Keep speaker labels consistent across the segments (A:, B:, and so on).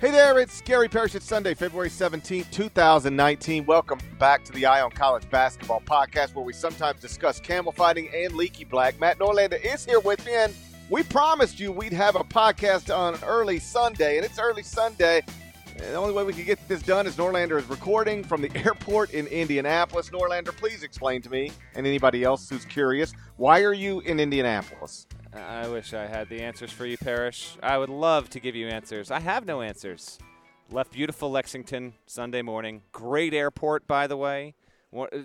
A: Hey there, it's Gary Parrish. It's Sunday, February 17th, 2019. Welcome back to the Eye on College Basketball Podcast, where we sometimes discuss camel fighting and leaky black. Matt Norlander is here with me, and we promised you we'd have a podcast on early Sunday, and it's early Sunday. And the only way we can get this done is Norlander is recording from the airport in Indianapolis. Norlander, please explain to me and anybody else who's curious, why are you in Indianapolis?
B: I wish I had the answers for you, Parrish. I would love to give you answers. I have no answers. Left beautiful Lexington Sunday morning. Great airport, by the way.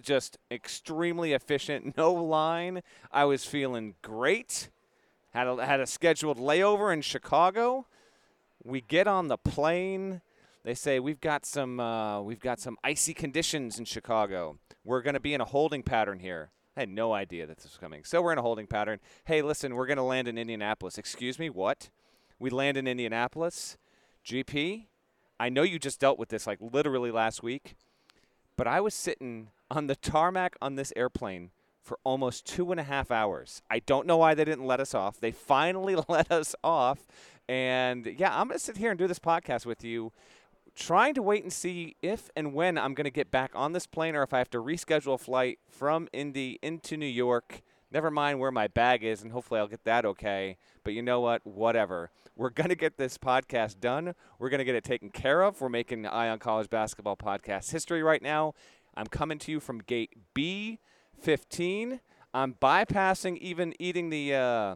B: Just extremely efficient. No line. I was feeling great. Had a, had a scheduled layover in Chicago. We get on the plane. They say we've got some uh, we've got some icy conditions in Chicago. We're going to be in a holding pattern here. I had no idea that this was coming. So we're in a holding pattern. Hey, listen, we're going to land in Indianapolis. Excuse me, what? We land in Indianapolis? GP, I know you just dealt with this like literally last week, but I was sitting on the tarmac on this airplane for almost two and a half hours. I don't know why they didn't let us off. They finally let us off. And yeah, I'm going to sit here and do this podcast with you trying to wait and see if and when I'm going to get back on this plane or if I have to reschedule a flight from Indy into New York. Never mind where my bag is, and hopefully I'll get that okay. But you know what? Whatever. We're going to get this podcast done. We're going to get it taken care of. We're making on College Basketball podcast history right now. I'm coming to you from gate B15. I'm bypassing even eating the uh,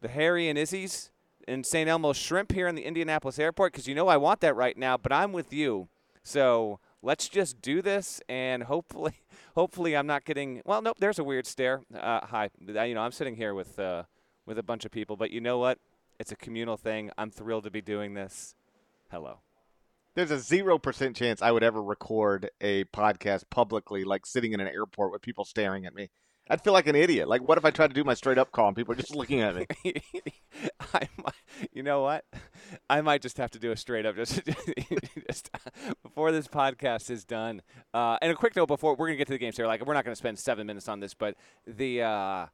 B: the Harry and Izzy's in St. Elmo shrimp here in the Indianapolis airport because you know I want that right now, but I'm with you. So let's just do this and hopefully hopefully I'm not getting well nope there's a weird stare. Uh, hi you know I'm sitting here with uh, with a bunch of people but you know what? It's a communal thing. I'm thrilled to be doing this. Hello.
A: There's a 0% chance I would ever record a podcast publicly like sitting in an airport with people staring at me I'd feel like an idiot. Like, what if I tried to do my straight up call and people are just looking at me?
B: I might, you know what? I might just have to do a straight up just, just before this podcast is done. Uh, and a quick note before we're gonna get to the games here. Like, we're not gonna spend seven minutes on this, but the. Uh,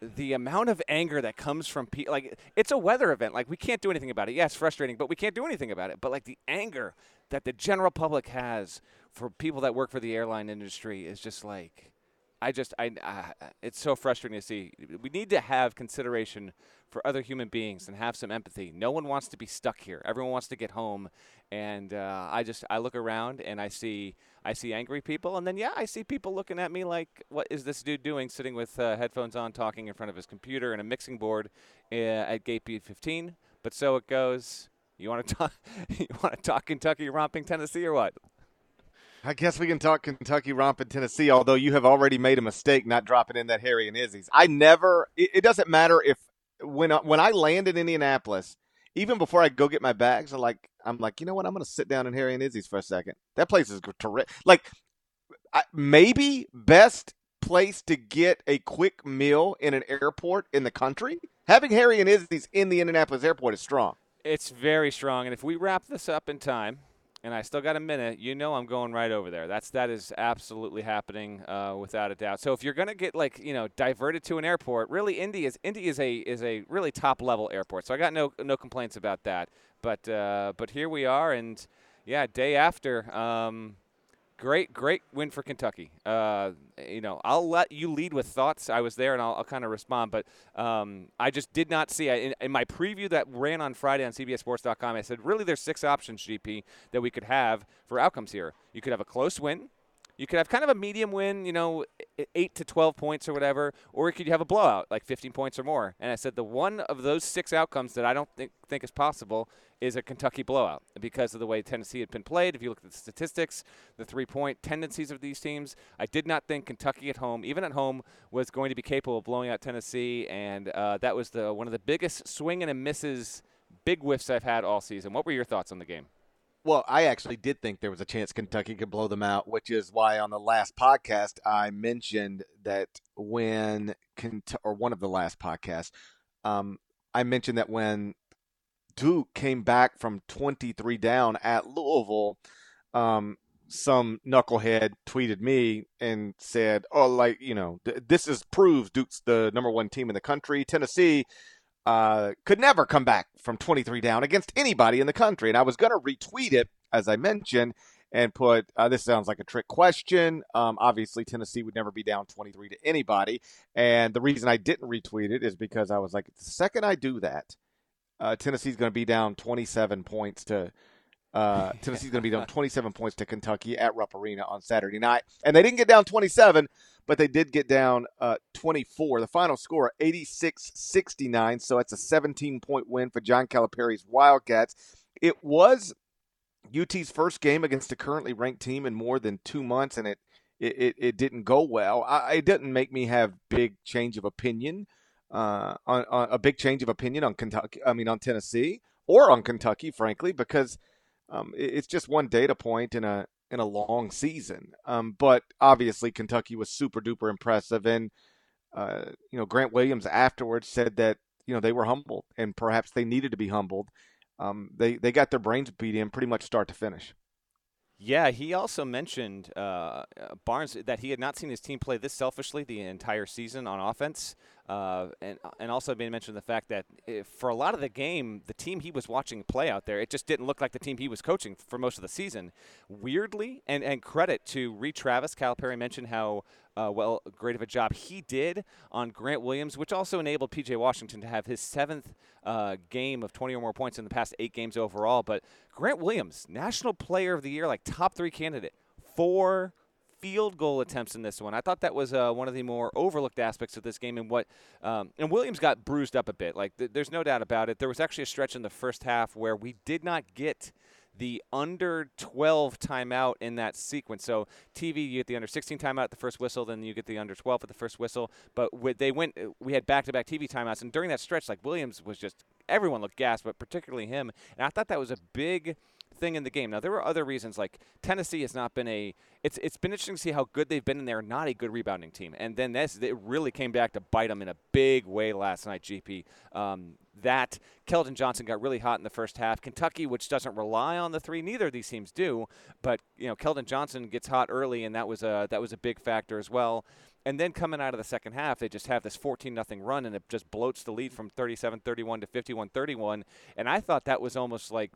B: the amount of anger that comes from people like it's a weather event like we can't do anything about it yeah it's frustrating but we can't do anything about it but like the anger that the general public has for people that work for the airline industry is just like I just I uh, it's so frustrating to see. We need to have consideration for other human beings and have some empathy. No one wants to be stuck here. Everyone wants to get home, and uh, I just I look around and I see I see angry people, and then yeah, I see people looking at me like, what is this dude doing, sitting with uh, headphones on, talking in front of his computer and a mixing board uh, at Gate B15. But so it goes. You want to talk? you want to talk Kentucky romping Tennessee or what?
A: I guess we can talk Kentucky romping Tennessee, although you have already made a mistake not dropping in that Harry and Izzy's. I never, it, it doesn't matter if, when, when I land in Indianapolis, even before I go get my bags, I'm like, I'm like, you know what? I'm going to sit down in Harry and Izzy's for a second. That place is terrific. Like, I, maybe best place to get a quick meal in an airport in the country. Having Harry and Izzy's in the Indianapolis airport is strong.
B: It's very strong. And if we wrap this up in time, and I still got a minute, you know I'm going right over there. That's that is absolutely happening uh, without a doubt. So if you're gonna get like you know diverted to an airport, really Indy is Indy is a is a really top level airport. So I got no no complaints about that. But uh, but here we are, and yeah, day after. Um, great, great win for Kentucky. Uh, you know, I'll let you lead with thoughts. I was there, and I'll, I'll kind of respond. But um, I just did not see in, in, my preview that ran on Friday on CBSSports.com. I said, really, there's six options, GP, that we could have for outcomes here. You could have a close win. You could have kind of a medium win, you know, eight to 12 points or whatever, or you could have a blowout, like 15 points or more. And I said the one of those six outcomes that I don't think, think is possible is a Kentucky blowout because of the way Tennessee had been played. If you look at the statistics, the three point tendencies of these teams, I did not think Kentucky at home, even at home, was going to be capable of blowing out Tennessee. And uh, that was the one of the biggest swing and a misses, big whiffs I've had all season. What were your thoughts on the game?
A: Well, I actually did think there was a chance Kentucky could blow them out, which is why on the last podcast I mentioned that when or one of the last podcasts, um, I mentioned that when Duke came back from 23 down at Louisville, um, some knucklehead tweeted me and said, "Oh, like you know, th- this is proves Duke's the number one team in the country. Tennessee." Uh, could never come back from 23 down against anybody in the country. And I was going to retweet it, as I mentioned, and put uh, this sounds like a trick question. Um, obviously, Tennessee would never be down 23 to anybody. And the reason I didn't retweet it is because I was like, the second I do that, uh, Tennessee's going to be down 27 points to. Uh, Tennessee's going to be down 27 points to Kentucky at Rupp Arena on Saturday night, and they didn't get down 27, but they did get down uh, 24. The final score 86-69, so it's a 17 point win for John Calipari's Wildcats. It was UT's first game against a currently ranked team in more than two months, and it it, it, didn't go well. I, it didn't make me have big change of opinion uh, on, on, a big change of opinion on Kentucky. I mean on Tennessee or on Kentucky, frankly, because um, it, it's just one data point in a in a long season. Um, but obviously, Kentucky was super duper impressive, and uh, you know Grant Williams afterwards said that you know they were humbled, and perhaps they needed to be humbled. Um, they they got their brains beat in pretty much start to finish.
B: Yeah, he also mentioned uh, Barnes that he had not seen his team play this selfishly the entire season on offense. Uh, and and also being mentioned the fact that if, for a lot of the game, the team he was watching play out there, it just didn't look like the team he was coaching for most of the season. Weirdly, and, and credit to Reid Travis, Calipari mentioned how uh, well great of a job he did on Grant Williams, which also enabled PJ Washington to have his seventh uh, game of 20 or more points in the past eight games overall. But Grant Williams, National Player of the Year, like top three candidate, four field goal attempts in this one. I thought that was uh, one of the more overlooked aspects of this game. And what um, and Williams got bruised up a bit. Like th- there's no doubt about it. There was actually a stretch in the first half where we did not get the under 12 timeout in that sequence. So TV, you get the under 16 timeout at the first whistle, then you get the under 12 at the first whistle. But they went, we had back-to-back TV timeouts, and during that stretch, like Williams was just everyone looked gassed, but particularly him. And I thought that was a big thing in the game. Now there were other reasons like Tennessee has not been a it's it's been interesting to see how good they've been and they're not a good rebounding team. And then this it really came back to bite them in a big way last night. GP um, that Keldon Johnson got really hot in the first half. Kentucky, which doesn't rely on the three, neither of these teams do, but you know Keldon Johnson gets hot early, and that was a that was a big factor as well. And then coming out of the second half, they just have this 14 nothing run, and it just bloats the lead from 37-31 to 51-31. And I thought that was almost like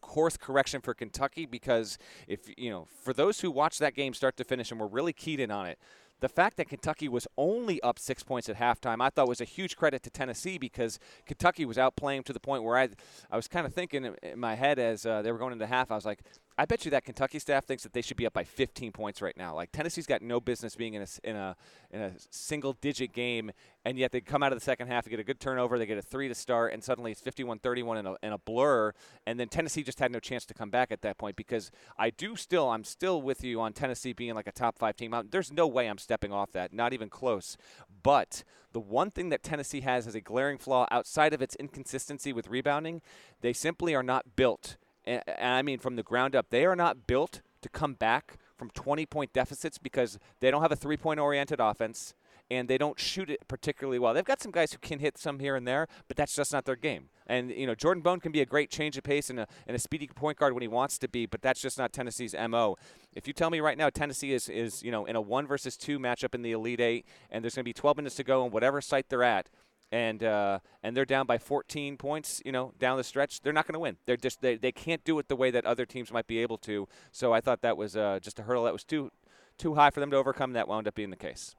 B: course correction for Kentucky because if you know for those who watched that game start to finish and were really keyed in on it the fact that Kentucky was only up six points at halftime, I thought was a huge credit to Tennessee because Kentucky was outplaying to the point where I, I was kind of thinking in my head as uh, they were going into half, I was like, I bet you that Kentucky staff thinks that they should be up by 15 points right now. Like Tennessee's got no business being in a in a in a single digit game, and yet they come out of the second half, they get a good turnover, they get a three to start, and suddenly it's 51-31 in a, in a blur, and then Tennessee just had no chance to come back at that point because I do still I'm still with you on Tennessee being like a top five team. There's no way I'm stepping off that, not even close. But the one thing that Tennessee has as a glaring flaw outside of its inconsistency with rebounding, they simply are not built and I mean from the ground up, they are not built to come back from 20 point deficits because they don't have a three point oriented offense and they don't shoot it particularly well. They've got some guys who can hit some here and there, but that's just not their game. And you know, Jordan Bone can be a great change of pace and a, and a speedy point guard when he wants to be, but that's just not Tennessee's mo. If you tell me right now Tennessee is is you know in a one versus two matchup in the Elite Eight, and there's going to be 12 minutes to go on whatever site they're at, and uh, and they're down by 14 points, you know, down the stretch, they're not going to win. They're just they, they can't do it the way that other teams might be able to. So I thought that was uh, just a hurdle that was too too high for them to overcome. That wound up being the case.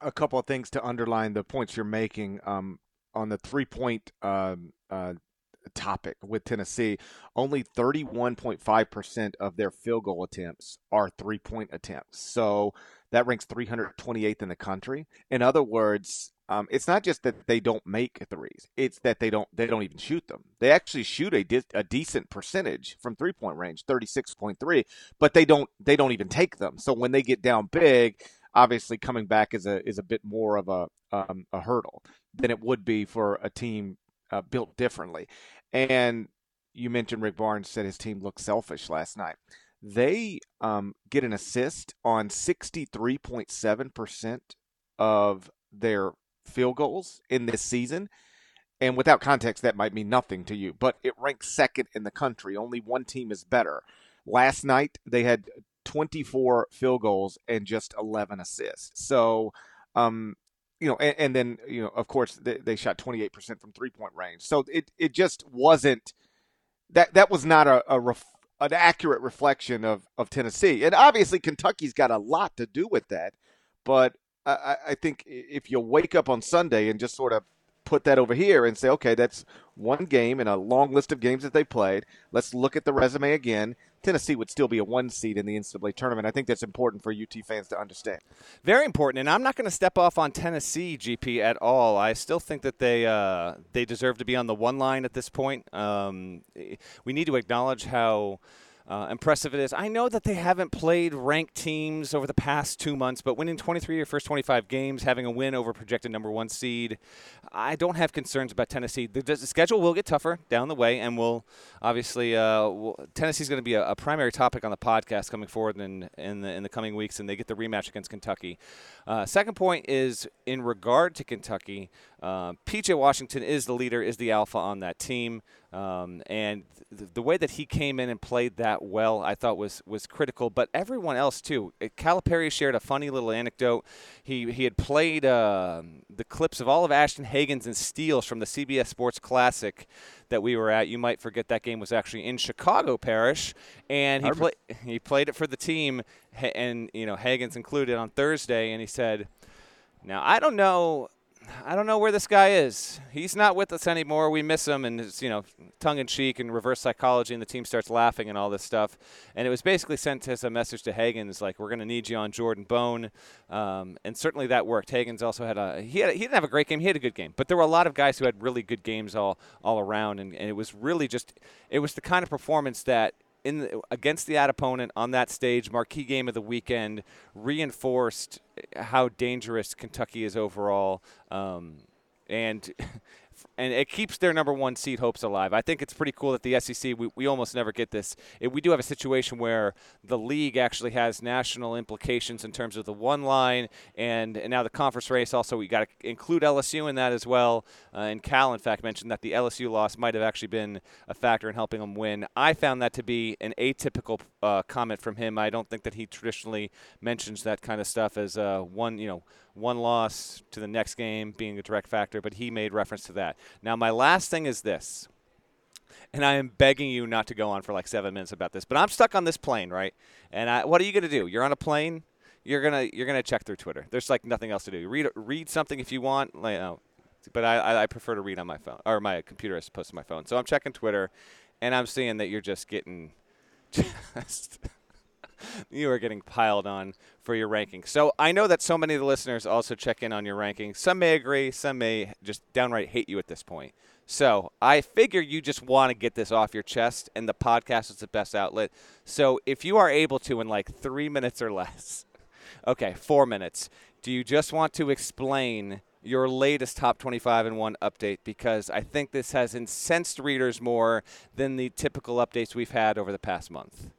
A: A couple of things to underline the points you're making um, on the three point um, uh, topic with Tennessee. Only 31.5% of their field goal attempts are three point attempts. So that ranks 328th in the country. In other words, um, it's not just that they don't make threes; it's that they don't they don't even shoot them. They actually shoot a, de- a decent percentage from three point range, thirty six point three, but they don't they don't even take them. So when they get down big, obviously coming back is a is a bit more of a um, a hurdle than it would be for a team uh, built differently. And you mentioned Rick Barnes said his team looked selfish last night. They um, get an assist on sixty three point seven percent of their field goals in this season. And without context, that might mean nothing to you, but it ranks second in the country. Only one team is better. Last night, they had 24 field goals and just 11 assists. So, um, you know, and, and, then you know, of course, they, they shot 28% from three point range. So it it just wasn't that that was not a, a ref, an accurate reflection of of Tennessee, and obviously Kentucky's got a lot to do with that. But I, I think if you wake up on Sunday and just sort of put that over here and say, okay, that's one game in a long list of games that they played. Let's look at the resume again. Tennessee would still be a one seed in the NCAA tournament. I think that's important for UT fans to understand.
B: Very important, and I'm not going to step off on Tennessee GP at all. I still think that they uh, they deserve to be on the one line at this point. Um, we need to acknowledge how uh, impressive it is. I know that they haven't played ranked teams over the past two months, but winning 23 of your first 25 games, having a win over projected number one seed, I don't have concerns about Tennessee. The, the schedule will get tougher down the way, and we'll obviously uh, we'll, Tennessee's going to be a, a, primary topic on the podcast coming forward in in the, in the coming weeks, and they get the rematch against Kentucky. Uh, second point is in regard to Kentucky, uh, PJ Washington is the leader, is the alpha on that team. Um, and th- the way that he came in and played that well, I thought was was critical. But everyone else too. Uh, Calipari shared a funny little anecdote. He he had played uh, the clips of all of Ashton Hagans and steals from the CBS Sports Classic that we were at. You might forget that game was actually in Chicago Parrish, and he played he played it for the team, and you know Hagans included on Thursday, and he said. Now I don't know I don't know where this guy is. He's not with us anymore. We miss him, and it's you know tongue in cheek and reverse psychology, and the team starts laughing and all this stuff. And it was basically sent as a message to Hagans like, "We're going to need you on Jordan Bone," um, and certainly that worked. Hagans also had a he had he didn't have a great game. He had a good game, but there were a lot of guys who had really good games all all around, and, and it was really just it was the kind of performance that in the, against the ad opponent on that stage, marquee game of the weekend, reinforced how dangerous Kentucky is overall. Um, and and it keeps their number one seed hopes alive. I think it's pretty cool that the SEC we, we almost never get this. It, we do have a situation where the league actually has national implications in terms of the one line and, and now the conference race. Also, we got to include LSU in that as well. Uh, and Cal, in fact, mentioned that the LSU loss might have actually been a factor in helping them win. I found that to be an atypical uh, comment from him. I don't think that he traditionally mentions that kind of stuff as uh, one you know one loss to the next game being a direct factor, but he made reference to that. Now, my last thing is this, and I am begging you not to go on for like seven minutes about this, but I'm stuck on this plane, right? And I, what are you going to do? You're on a plane. You're gonna you're gonna check through Twitter. There's like nothing else to do. Read read something if you want. Like, you know, but I, I prefer to read on my phone or my computer as opposed to my phone. So I'm checking Twitter, and I'm seeing that you're just getting just you are getting piled on for your rankings. So I know that so many of the listeners also check in on your rankings. Some may agree, some may just downright hate you at this point. So I figure you just want to get this off your chest, and the podcast is the best outlet. So if you are able to, in like three minutes or less, okay, four minutes, do you just want to explain? your latest top 25 and 1 update because I think this has incensed readers more than the typical updates we've had over the past month.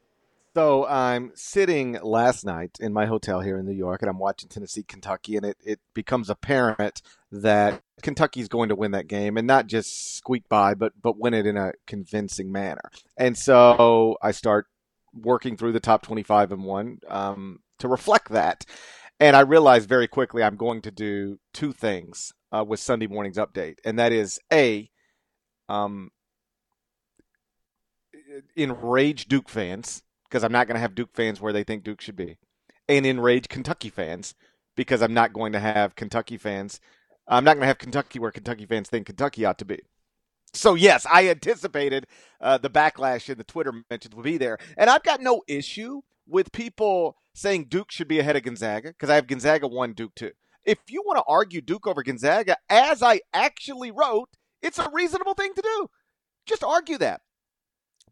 A: So I'm sitting last night in my hotel here in New York, and I'm watching Tennessee, Kentucky, and it, it becomes apparent that Kentucky's going to win that game, and not just squeak by, but but win it in a convincing manner. And so I start working through the top 25 and one um, to reflect that, and I realize very quickly I'm going to do two things uh, with Sunday morning's update, and that is a um, enrage Duke fans because I'm not going to have Duke fans where they think Duke should be, and enrage Kentucky fans because I'm not going to have Kentucky fans. I'm not going to have Kentucky where Kentucky fans think Kentucky ought to be. So yes, I anticipated uh, the backlash in the Twitter mentions would be there, and I've got no issue with people saying Duke should be ahead of Gonzaga because I have Gonzaga one, Duke two. If you want to argue Duke over Gonzaga, as I actually wrote, it's a reasonable thing to do. Just argue that.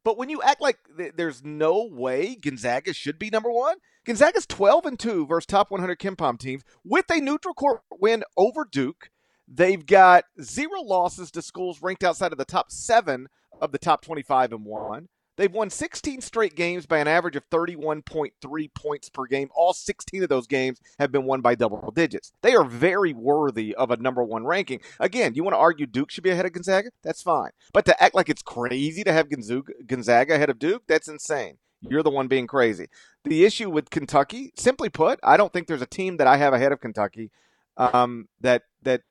A: But when you act like th- there's no way Gonzaga should be number one, Gonzaga's 12 and 2 versus top 100 KenPom teams with a neutral court win over Duke. They've got zero losses to schools ranked outside of the top seven of the top 25 and one. They've won 16 straight games by an average of 31.3 points per game. All 16 of those games have been won by double digits. They are very worthy of a number one ranking. Again, you want to argue Duke should be ahead of Gonzaga? That's fine. But to act like it's crazy to have Gonzaga ahead of Duke, that's insane. You're the one being crazy. The issue with Kentucky, simply put, I don't think there's a team that I have ahead of Kentucky um, that that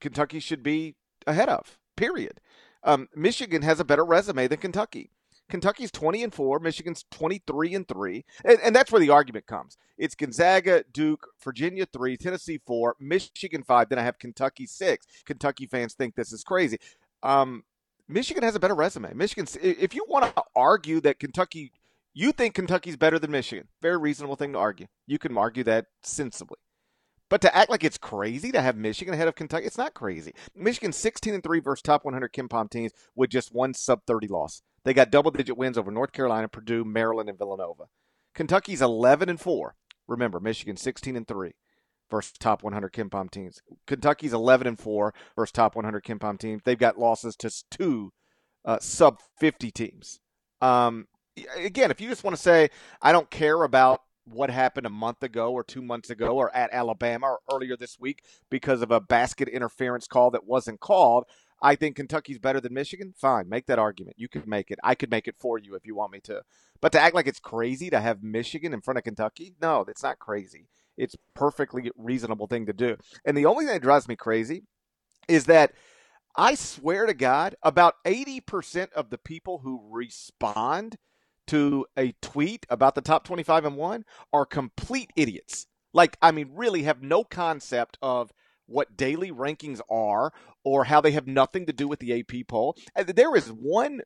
A: Kentucky should be ahead of. Period. Um, Michigan has a better resume than Kentucky. Kentucky's 20 and 4, Michigan's 23 and 3. And, that's where the argument comes. It's Gonzaga, Duke, Virginia 3, Tennessee 4, Michigan 5, then I have Kentucky 6. Kentucky fans think this is crazy. Um, Michigan has a better resume. Michigan if you want to argue that Kentucky you think Kentucky's better than Michigan, very reasonable thing to argue. You can argue that sensibly. But to act like it's crazy to have Michigan ahead of Kentucky, it's not crazy. Michigan 16 and 3 versus top 100 KenPom teams with just one sub 30 loss. They got double digit wins over North Carolina, Purdue, Maryland, and Villanova. Kentucky's 11 and 4. Remember, Michigan 16 and 3 versus top 100 KenPom teams. Kentucky's 11 and 4 versus top 100 KenPom teams. They've got losses to two uh, sub 50 teams. Um, again, if you just want to say, I don't care about what happened a month ago or two months ago or at Alabama or earlier this week because of a basket interference call that wasn't called. I think Kentucky's better than Michigan. Fine, make that argument. You could make it. I could make it for you if you want me to. But to act like it's crazy to have Michigan in front of Kentucky, no, that's not crazy. It's perfectly reasonable thing to do. And the only thing that drives me crazy is that I swear to God, about 80% of the people who respond – to a tweet about the top 25 and 1 are complete idiots. Like, I mean, really have no concept of what daily rankings are or how they have nothing to do with the AP poll. There is one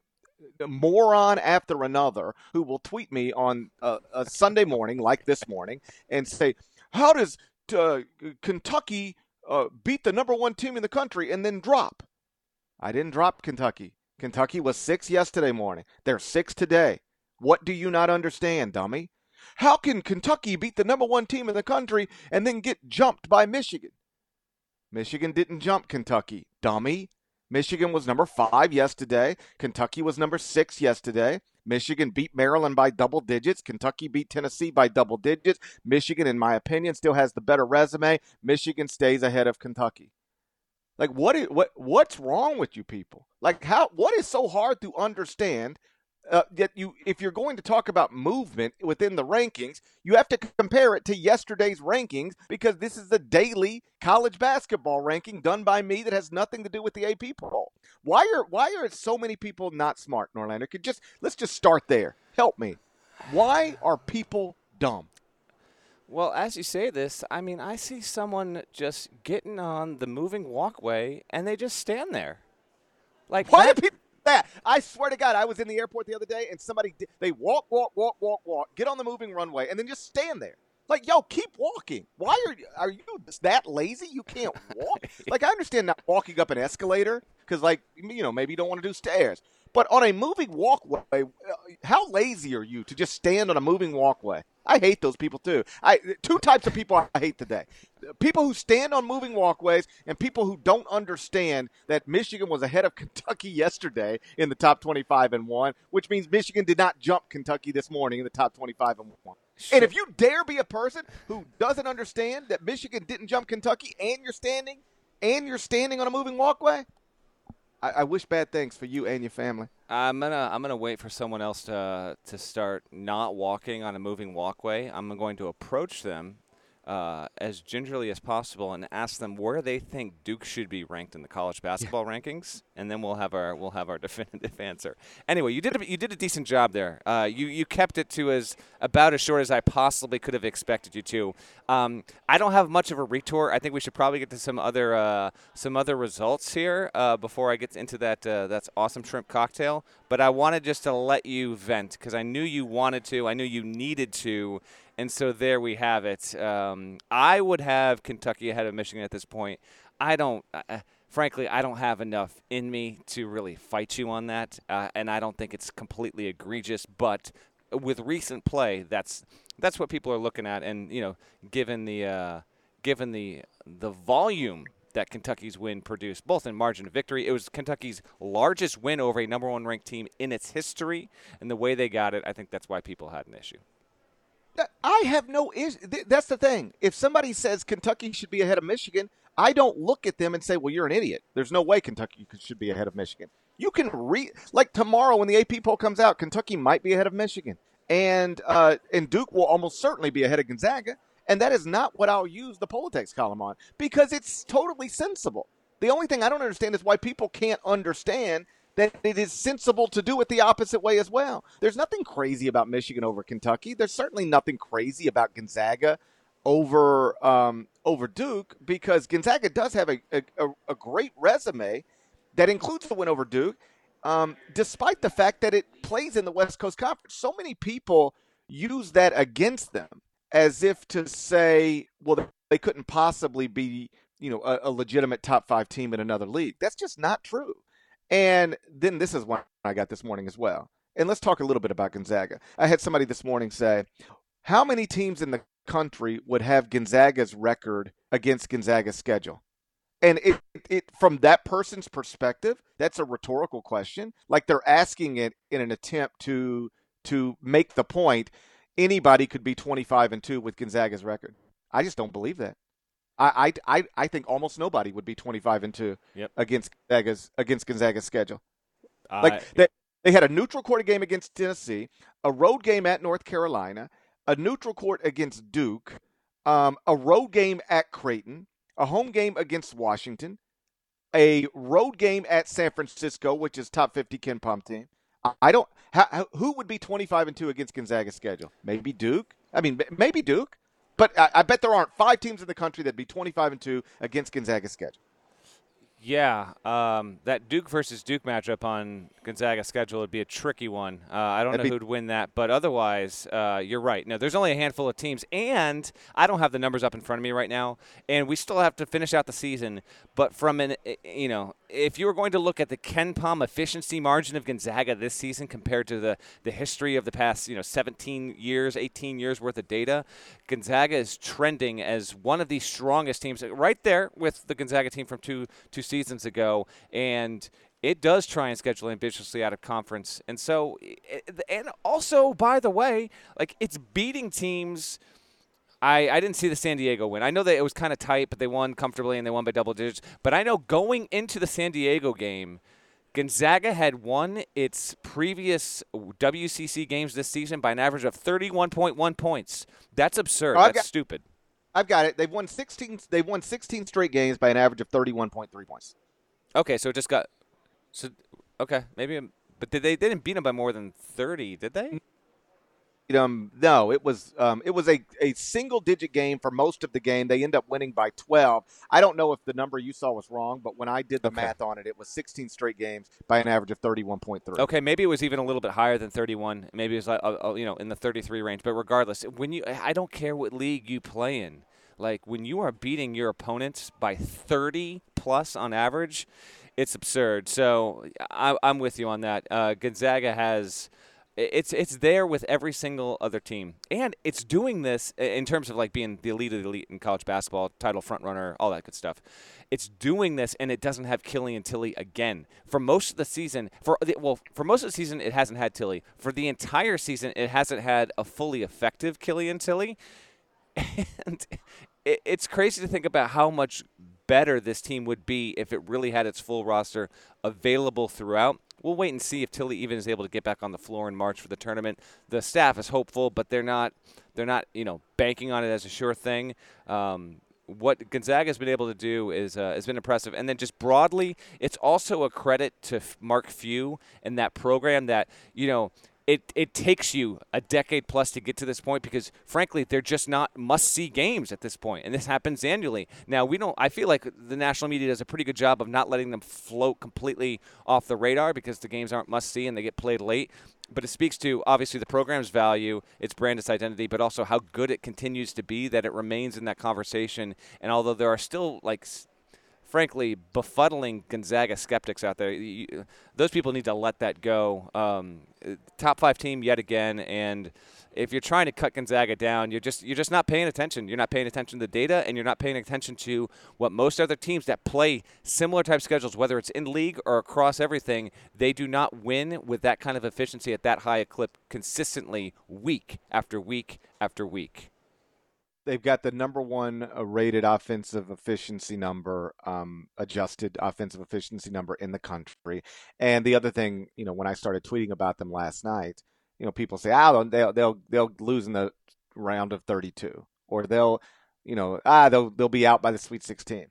A: moron after another who will tweet me on a, a Sunday morning, like this morning, and say, How does uh, Kentucky uh, beat the number one team in the country and then drop? I didn't drop Kentucky. Kentucky was six yesterday morning. They're six today. What do you not understand, dummy? How can Kentucky beat the number one team in the country and then get jumped by Michigan? Michigan didn't jump Kentucky, dummy. Michigan was number five yesterday. Kentucky was number six yesterday. Michigan beat Maryland by double digits. Kentucky beat Tennessee by double digits. Michigan, in my opinion, still has the better resume. Michigan stays ahead of Kentucky. Like what is what what's wrong with you people? Like how what is so hard to understand uh, that you if you're going to talk about movement within the rankings, you have to compare it to yesterday's rankings because this is the daily college basketball ranking done by me that has nothing to do with the AP poll. Why are why are so many people not smart, Norlander? Could just let's just start there. Help me. Why are people dumb?
B: Well, as you say this, I mean, I see someone just getting on the moving walkway and they just stand there.
A: Like why that, do people that. I swear to God, I was in the airport the other day and somebody they walk, walk, walk, walk, walk, get on the moving runway, and then just stand there. Like, yo, keep walking. Why are you, are you that lazy? You can't walk. like, I understand not walking up an escalator because, like, you know, maybe you don't want to do stairs. But on a moving walkway, uh, how lazy are you to just stand on a moving walkway? I hate those people too. I two types of people I hate today: people who stand on moving walkways and people who don't understand that Michigan was ahead of Kentucky yesterday in the top 25 and one, which means Michigan did not jump Kentucky this morning in the top 25 and one. Sure. And if you dare be a person who doesn't understand that Michigan didn't jump Kentucky and you're standing and you're standing on a moving walkway, I, I, wish bad things for you and your family.
B: I'm gonna I'm gonna wait for someone else to to start not walking on a moving walkway. I'm going to approach them uh, as gingerly as possible and ask them where they think Duke should be ranked in the college basketball yeah. rankings, and then we'll have our we'll have our definitive answer. Anyway, you did a, you did a decent job there. Uh, you you kept it to as about as short as I possibly could have expected you to. Um, I don't have much of a retort. I think we should probably get to some other uh, some other results here uh, before I get into that uh, that's awesome shrimp cocktail. But I wanted just to let you vent because I knew you wanted to. I knew you needed to and so there we have it. Um, I would have Kentucky ahead of Michigan at this point. I don't. Uh, uh, frankly, I don't have enough in me to really fight you on that, uh, and I don't think it's completely egregious. But with recent play, that's that's what people are looking at, and you know, given the uh, given the the volume that Kentucky's win produced, both in margin of victory. It was Kentucky's largest win over a number one ranked team in its history, and the way they got it, I think that's why people had an issue.
A: I have no issue. That's the thing. If somebody says Kentucky should be ahead of Michigan, I don't look at them and say, "Well, you're an idiot." There's no way Kentucky should be ahead of Michigan. You can read like tomorrow when the AP poll comes out, Kentucky might be ahead of Michigan, and uh, and Duke will almost certainly be ahead of Gonzaga, And that is not what I'll use the Poll Attacks column on because it's totally sensible. The only thing I don't understand is why people can't understand that it is sensible to do it the opposite way as well. There's nothing crazy about Michigan over Kentucky. There's certainly nothing crazy about Gonzaga over um, over Duke because Gonzaga does have a, a, a great resume that includes the win over Duke, um, despite the fact that it plays in the West Coast Conference. So many people use that against them as if to say, well, they couldn't possibly be, you know, a, a legitimate top five team in another league. That's just not true. And then this is one I got this morning as well. And let's talk a little bit about Gonzaga. I had somebody this morning say, how many teams in the country would have Gonzaga's record against Gonzaga's schedule? And it, it from that person's perspective, that's a rhetorical question. Like they're asking it in an attempt to to make the point anybody could be 25 and 2 with Gonzaga's record. I just don't believe that. I, I, I think almost nobody would be 25 and 2
B: yep.
A: against Gonzaga's against Gonzaga's schedule. Uh, like they, they had a neutral court game against Tennessee, a road game at North Carolina, a neutral court against Duke, um, a road game at Creighton, a home game against Washington, a road game at San Francisco, which is top 50 KenPom team. I don't. How, who would be 25 and two against Gonzaga's schedule? Maybe Duke. I mean, maybe Duke. But I, I bet there aren't five teams in the country that'd be 25 and two against Gonzaga's schedule.
B: Yeah, um, that Duke versus Duke matchup on Gonzaga's schedule would be a tricky one. Uh, I don't That'd know who'd win that, but otherwise, uh, you're right. No, there's only a handful of teams, and I don't have the numbers up in front of me right now, and we still have to finish out the season. But from an, eh, you know, if you were going to look at the KenPom efficiency margin of Gonzaga this season compared to the, the history of the past, you know, 17 years, 18 years worth of data, Gonzaga is trending as one of the strongest teams, right there with the Gonzaga team from two two seasons ago, and it does try and schedule ambitiously out of conference. And so, and also, by the way, like it's beating teams. I, I didn't see the San Diego win. I know that it was kind of tight, but they won comfortably and they won by double digits. But I know going into the San Diego game, Gonzaga had won its previous WCC games this season by an average of 31.1 points. That's absurd. That's got, stupid.
A: I've got it. They've won 16. They've won 16 straight games by an average of 31.3 points.
B: Okay, so it just got so okay, maybe but did they, they didn't beat them by more than 30, did they?
A: Um, no, it was um, it was a, a single digit game for most of the game. They end up winning by 12. I don't know if the number you saw was wrong, but when I did the okay. math on it, it was 16 straight games by an average of 31.3.
B: Okay, maybe it was even a little bit higher than 31. Maybe it was uh, uh, you know in the 33 range. But regardless, when you I don't care what league you play in. Like when you are beating your opponents by 30 plus on average, it's absurd. So I, am with you on that. Uh, Gonzaga has it's it's there with every single other team, and it's doing this in terms of like being the elite of the elite in college basketball, title front runner, all that good stuff. It's doing this, and it doesn't have Killian Tilly again for most of the season. For the, well, for most of the season, it hasn't had Tilly. For the entire season, it hasn't had a fully effective Killian Tilly, and it, it's crazy to think about how much better this team would be if it really had its full roster available throughout. We'll wait and see if Tilly even is able to get back on the floor in March for the tournament. The staff is hopeful, but they're not they're not you know banking on it as a sure thing. Um, what Gonzaga has been able to do is uh, has been impressive, and then just broadly, it's also a credit to Mark Few and that program that you know it, it takes you a decade plus to get to this point because frankly they're just not must see games at this point and this happens annually now we don't i feel like the national media does a pretty good job of not letting them float completely off the radar because the games aren't must see and they get played late but it speaks to obviously the program's value, its brand, its identity, but also how good it continues to be that it remains in that conversation. And although there are still like frankly befuddling Gonzaga skeptics out there. You, those people need to let that go. Um, top five team yet again, and if you're trying to cut Gonzaga down, you're just you're just not paying attention. You're not paying attention to the data, and you're not paying attention to what most other teams that play similar type schedules, whether it's in league or across everything, they do not win with that kind of efficiency at that high a clip consistently, week after week after week
A: they've got the number one uh, rated offensive efficiency number, um, adjusted offensive efficiency number in the country. And the other thing, you know, when I started tweeting about them last night, you know, people say, "Ah, they'll they'll they'll lose in the round of 32." or they'll, you know, ah, they'll they'll be out by the Sweet 16.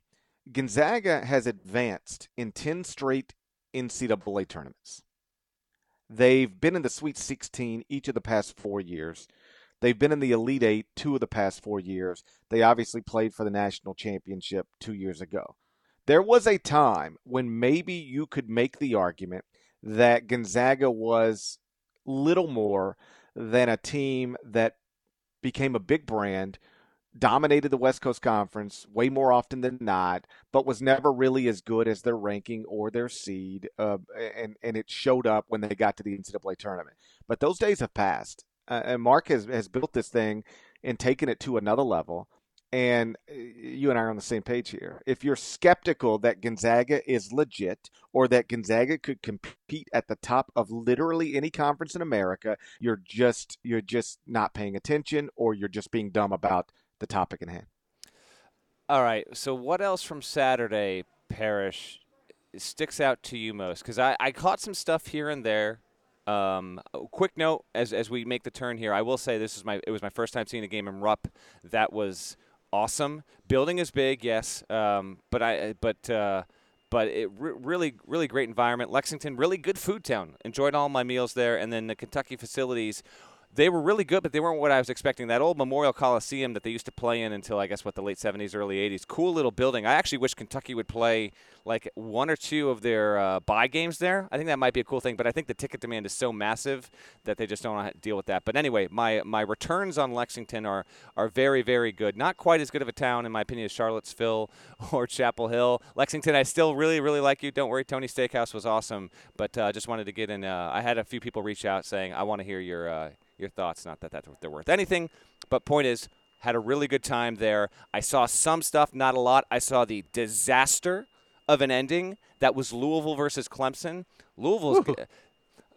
A: Gonzaga has advanced in 10 straight NCAA tournaments. They've been in the Sweet 16 each of the past four years. They've been in the Elite Eight two of the past four years. They obviously played for the national championship two years ago. There was a time when maybe you could make the argument that Gonzaga was little more than a team that became a big brand, dominated the West Coast Conference way more often than not, but was never really as good as their ranking or their seed, uh, and and it showed up when they got to the NCAA tournament. But those days have passed, uh, and Mark has has built this thing and taken it to another level. And uh, you and I are on the same page here. If you're skeptical that Gonzaga is legit or that Gonzaga could compete at the top of literally any conference in America, you're just you're just not paying attention or you're just being dumb about the topic in hand.
B: All right. So what else from Saturday, Parrish, sticks out to you most? Because I, I caught some stuff here and there. Um, quick note as as we make the turn here, I will say this is my it was my first time seeing a game in Rupp that was awesome. Building is big, yes, um, but I but uh, but it re- really really great environment. Lexington, really good food town. Enjoyed all my meals there, and then the Kentucky facilities they were really good, but they weren't what I was expecting. That old Memorial Coliseum that they used to play in until I guess what the late 70s, early 80s. Cool little building. I actually wish Kentucky would play like one or two of their uh, buy games there. I think that might be a cool thing, but I think the ticket demand is so massive that they just don't want to deal with that. But anyway, my my returns on Lexington are are very very good. Not quite as good of a town in my opinion as Charlottesville or Chapel Hill. Lexington, I still really really like you. Don't worry, Tony Steakhouse was awesome, but uh, just wanted to get in. Uh, I had a few people reach out saying I want to hear your uh, your thoughts. Not that that's they're worth anything, but point is, had a really good time there. I saw some stuff, not a lot. I saw the disaster of an ending that was Louisville versus Clemson. Louisville's.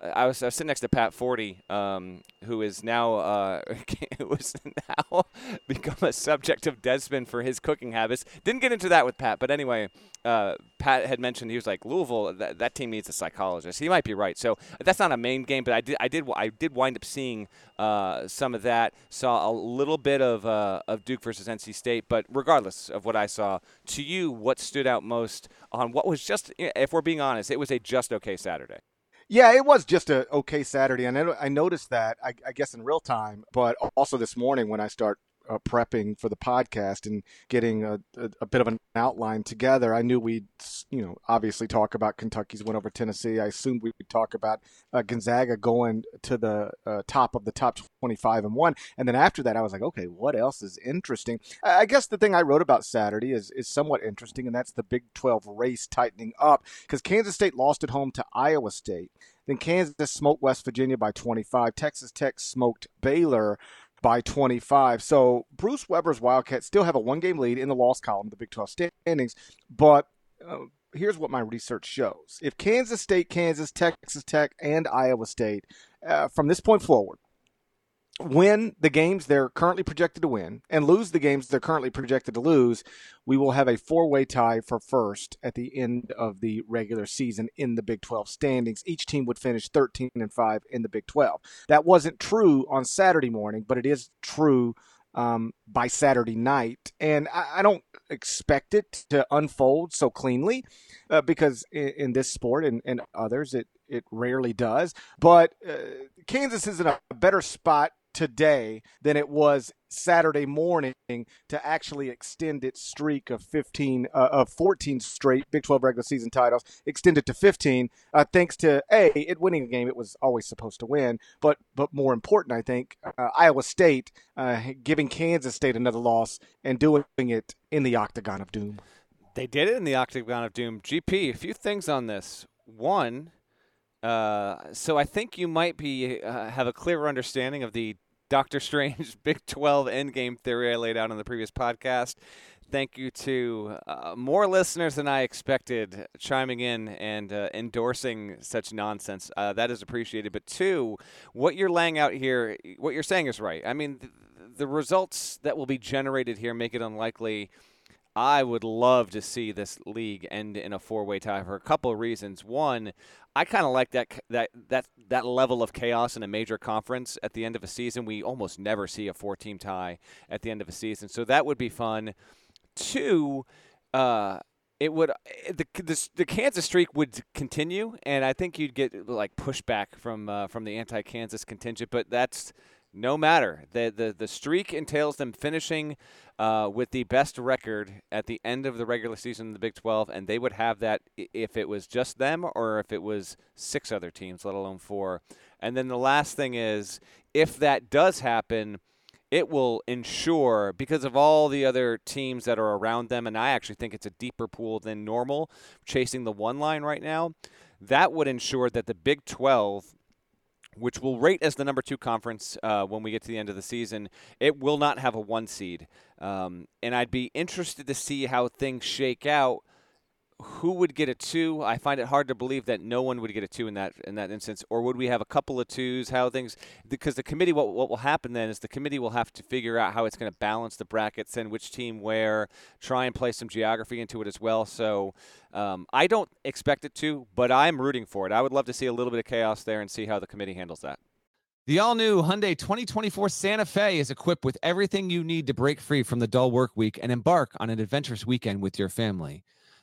B: I was, I was sitting next to Pat Forde, um, who is now uh, is now become a subject of Desmond for his cooking habits. Didn't get into that with Pat, but anyway, uh, Pat had mentioned he was like Louisville. That, that team needs a psychologist. He might be right. So that's not a main game, but I did I did I did wind up seeing uh, some of that. Saw a little bit of uh, of Duke versus NC State, but regardless of what I saw, to you, what stood out most on what was just, if we're being honest, it was a just okay Saturday.
A: Yeah, it was just a okay Saturday, and I, noticed that I, I, guess in real time, but also this morning when I start uh, prepping for the podcast and getting a, a, a, bit of an outline together, I knew we'd, you know, obviously talk about Kentucky's win over Tennessee. I assumed we'd talk about uh, Gonzaga going to the uh, top of the top 25 and one. And then after that, I was like, okay, what else is interesting? I guess the thing I wrote about Saturday is, is somewhat interesting, and that's the Big 12 race tightening up because Kansas State lost at home to Iowa State. Then Kansas smoked West Virginia by 25. Texas Tech smoked Baylor by 25. So Bruce Weber's Wildcats still have a one game lead in the loss column of the Big 12 standings. But uh, here's what my research shows if Kansas State, Kansas, Texas Tech, and Iowa State, uh, from this point forward, win the games they're currently projected to win and lose the games they're currently projected to lose, we will have a four way tie for first at the end of the regular season in the Big 12 standings. Each team would finish 13 and 5 in the Big 12. That wasn't true on Saturday morning, but it is true um, by Saturday night. And I, I, don't expect it to unfold so cleanly uh, because in, in, this sport and, and others, it, it rarely does. But uh, Kansas is in a better spot today than it was Saturday morning to actually extend its streak of 15 uh, of 14 straight Big 12 regular season titles, extend it to 15, uh, thanks to a it winning a game it was always supposed to win, but but more important, I think uh, Iowa State uh, giving Kansas State another loss and doing it in the octagon of doom.
B: They did it in the octagon of doom. GP, a few things on this. One. Uh, so I think you might be uh, have a clearer understanding of the Doctor Strange Big 12 endgame theory I laid out in the previous podcast. Thank you to uh, more listeners than I expected chiming in and uh, endorsing such nonsense. Uh, that is appreciated. But two, what you're laying out here, what you're saying is right. I mean, the results that will be generated here make it unlikely I would love to see this league end in a four-way tie for a couple of reasons. One, I kind of like that that that that level of chaos in a major conference at the end of a season. We almost never see a four-team tie at the end of a season, so that would be fun. Two, uh, it would eh, the, the the Kansas streak would continue, and I think you'd get like pushback from uh, from the anti-Kansas contingent. But that's no matter. The, the, the streak entails them finishing uh, with the best record at the end of the regular season in the Big 12, and they would have that if it was just them or if it was six other teams, let alone four. And then the last thing is if that does happen, it will ensure, because of all the other teams that are around them, and I actually think it's a deeper pool than normal, chasing the one line right now, that would ensure that the Big 12 which will rate as the number two conference uh, when we get to the end of the season. It will not have a one seed. Um, and I'd be interested to see how things shake out who would get a two? I find it hard to believe that no one would get a two in that in that instance, or would we have a couple of twos? How things because the committee what what will happen then is the committee will have to figure out how it's going to balance the brackets and which team where, try and play some geography into it as well. So um, I don't expect it to, but I'm rooting for it. I would love to see a little bit of chaos there and see how the committee handles that.
C: The all new Hyundai 2024 Santa Fe is equipped with everything you need to break free from the dull work week and embark on an adventurous weekend with your family.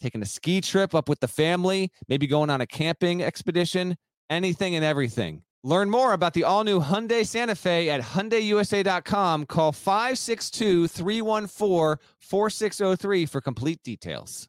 C: taking a ski trip up with the family, maybe going on a camping expedition, anything and everything. Learn more about the all new Hyundai Santa Fe at HyundaiUSA.com. Call 562 314 4603 for complete details.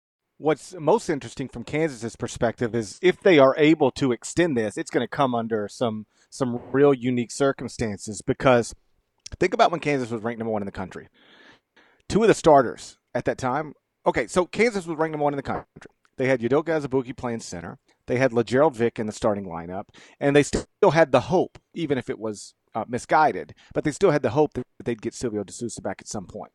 A: what's most interesting from Kansas's perspective is if they are able to extend this, it's going to come under some some real unique circumstances because think about when Kansas was ranked number one in the country. Two of the starters at that time. Okay, so Kansas was ranked number one in the country. They had Udoka Azubuike playing center. They had Lagerald Vick in the starting lineup, and they still had the hope, even if it was uh, misguided, but they still had the hope that they'd get Silvio De Sousa back at some point.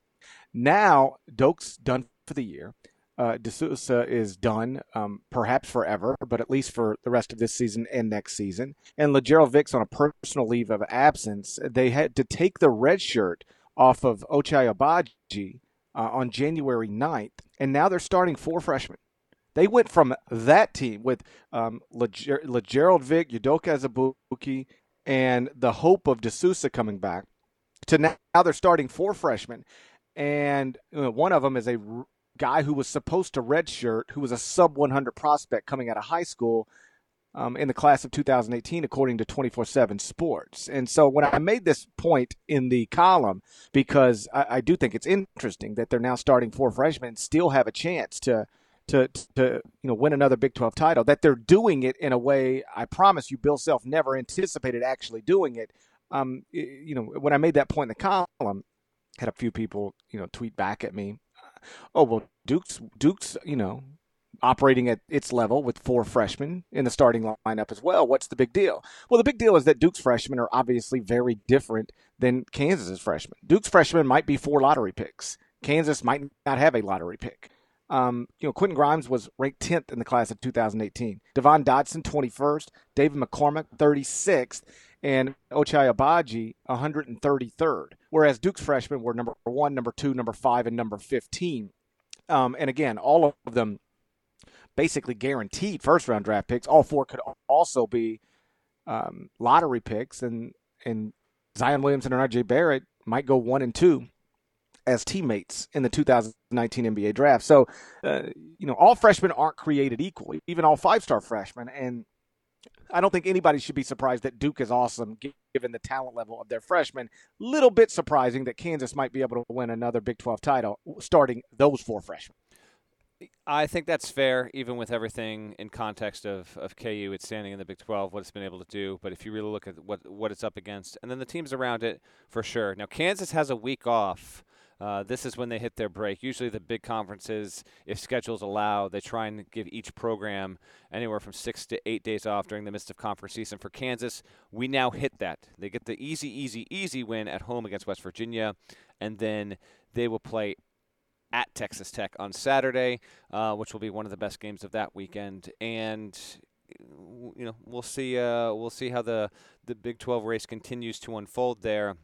A: Now Doke's done for the year uh, De Sousa is done, um, perhaps forever, but at least for the rest of this season and next season. And Lagerald Vick's on a personal leave of absence. They had to take the red shirt off of Ochai Agbaji uh, on January 9th, and now they're starting four freshmen. They went from that team with um, Lagerald Vick, Udoka Azubuike, and the hope of De Sousa coming back to now they're starting four freshmen. And one of them is a guy who was supposed to redshirt, who was a sub 100 prospect coming out of high school um, in the class of 2018, according to 24 7 Sports. And so when I made this point in the column, because I, I, do think it's interesting that they're now starting four freshmen still have a chance to. To, to you know win another Big 12 title that they're doing it in a way I promise you Bill Self never anticipated actually doing it um, you know when I made that point in the column had a few people you know tweet back at me oh well, Duke's Duke's you know operating at its level with four freshmen in the starting lineup as well. What's the big deal? Well, the big deal is that Duke's freshmen are obviously very different than Kansas's freshmen. Duke's freshmen might be four lottery picks. Kansas might not have a lottery pick. Um, you know, Quentin Grimes was ranked 10th in the class of 2018. Devon Dotson, 21st. David McCormick, 36th and Ochai Agbaji 133rd, whereas Duke's freshmen were number one, number two, number five, and number 15. Um, and again, all of them basically guaranteed first round draft picks. All four could also be um, lottery picks, and and Zion Williamson and R.J. Barrett might go one and two as teammates in the 2019 NBA draft. So, uh, you know, all freshmen aren't created equally, even all five star freshmen. And I don't think anybody should be surprised that Duke is awesome given the talent level of their freshmen. Little bit surprising that Kansas might be able to win another Big 12 title starting those four freshmen.
B: I think that's fair, even with everything in context of, of KU, it's standing in the Big 12, what it's been able to do. But if you really look at what what it's up against, and then the teams around it, for sure. Now Kansas has a week off. Uh, this is when they hit their break. Usually, the big conferences, if schedules allow, they try and give each program anywhere from six to eight days off during the midst of conference season. For Kansas, we now hit that. They get the easy, easy, easy win at home against West Virginia, and then they will play at Texas Tech on Saturday, uh, which will be one of the best games of that weekend. And you know, we'll see. Uh, we'll see how the the Big 12 race continues to unfold there.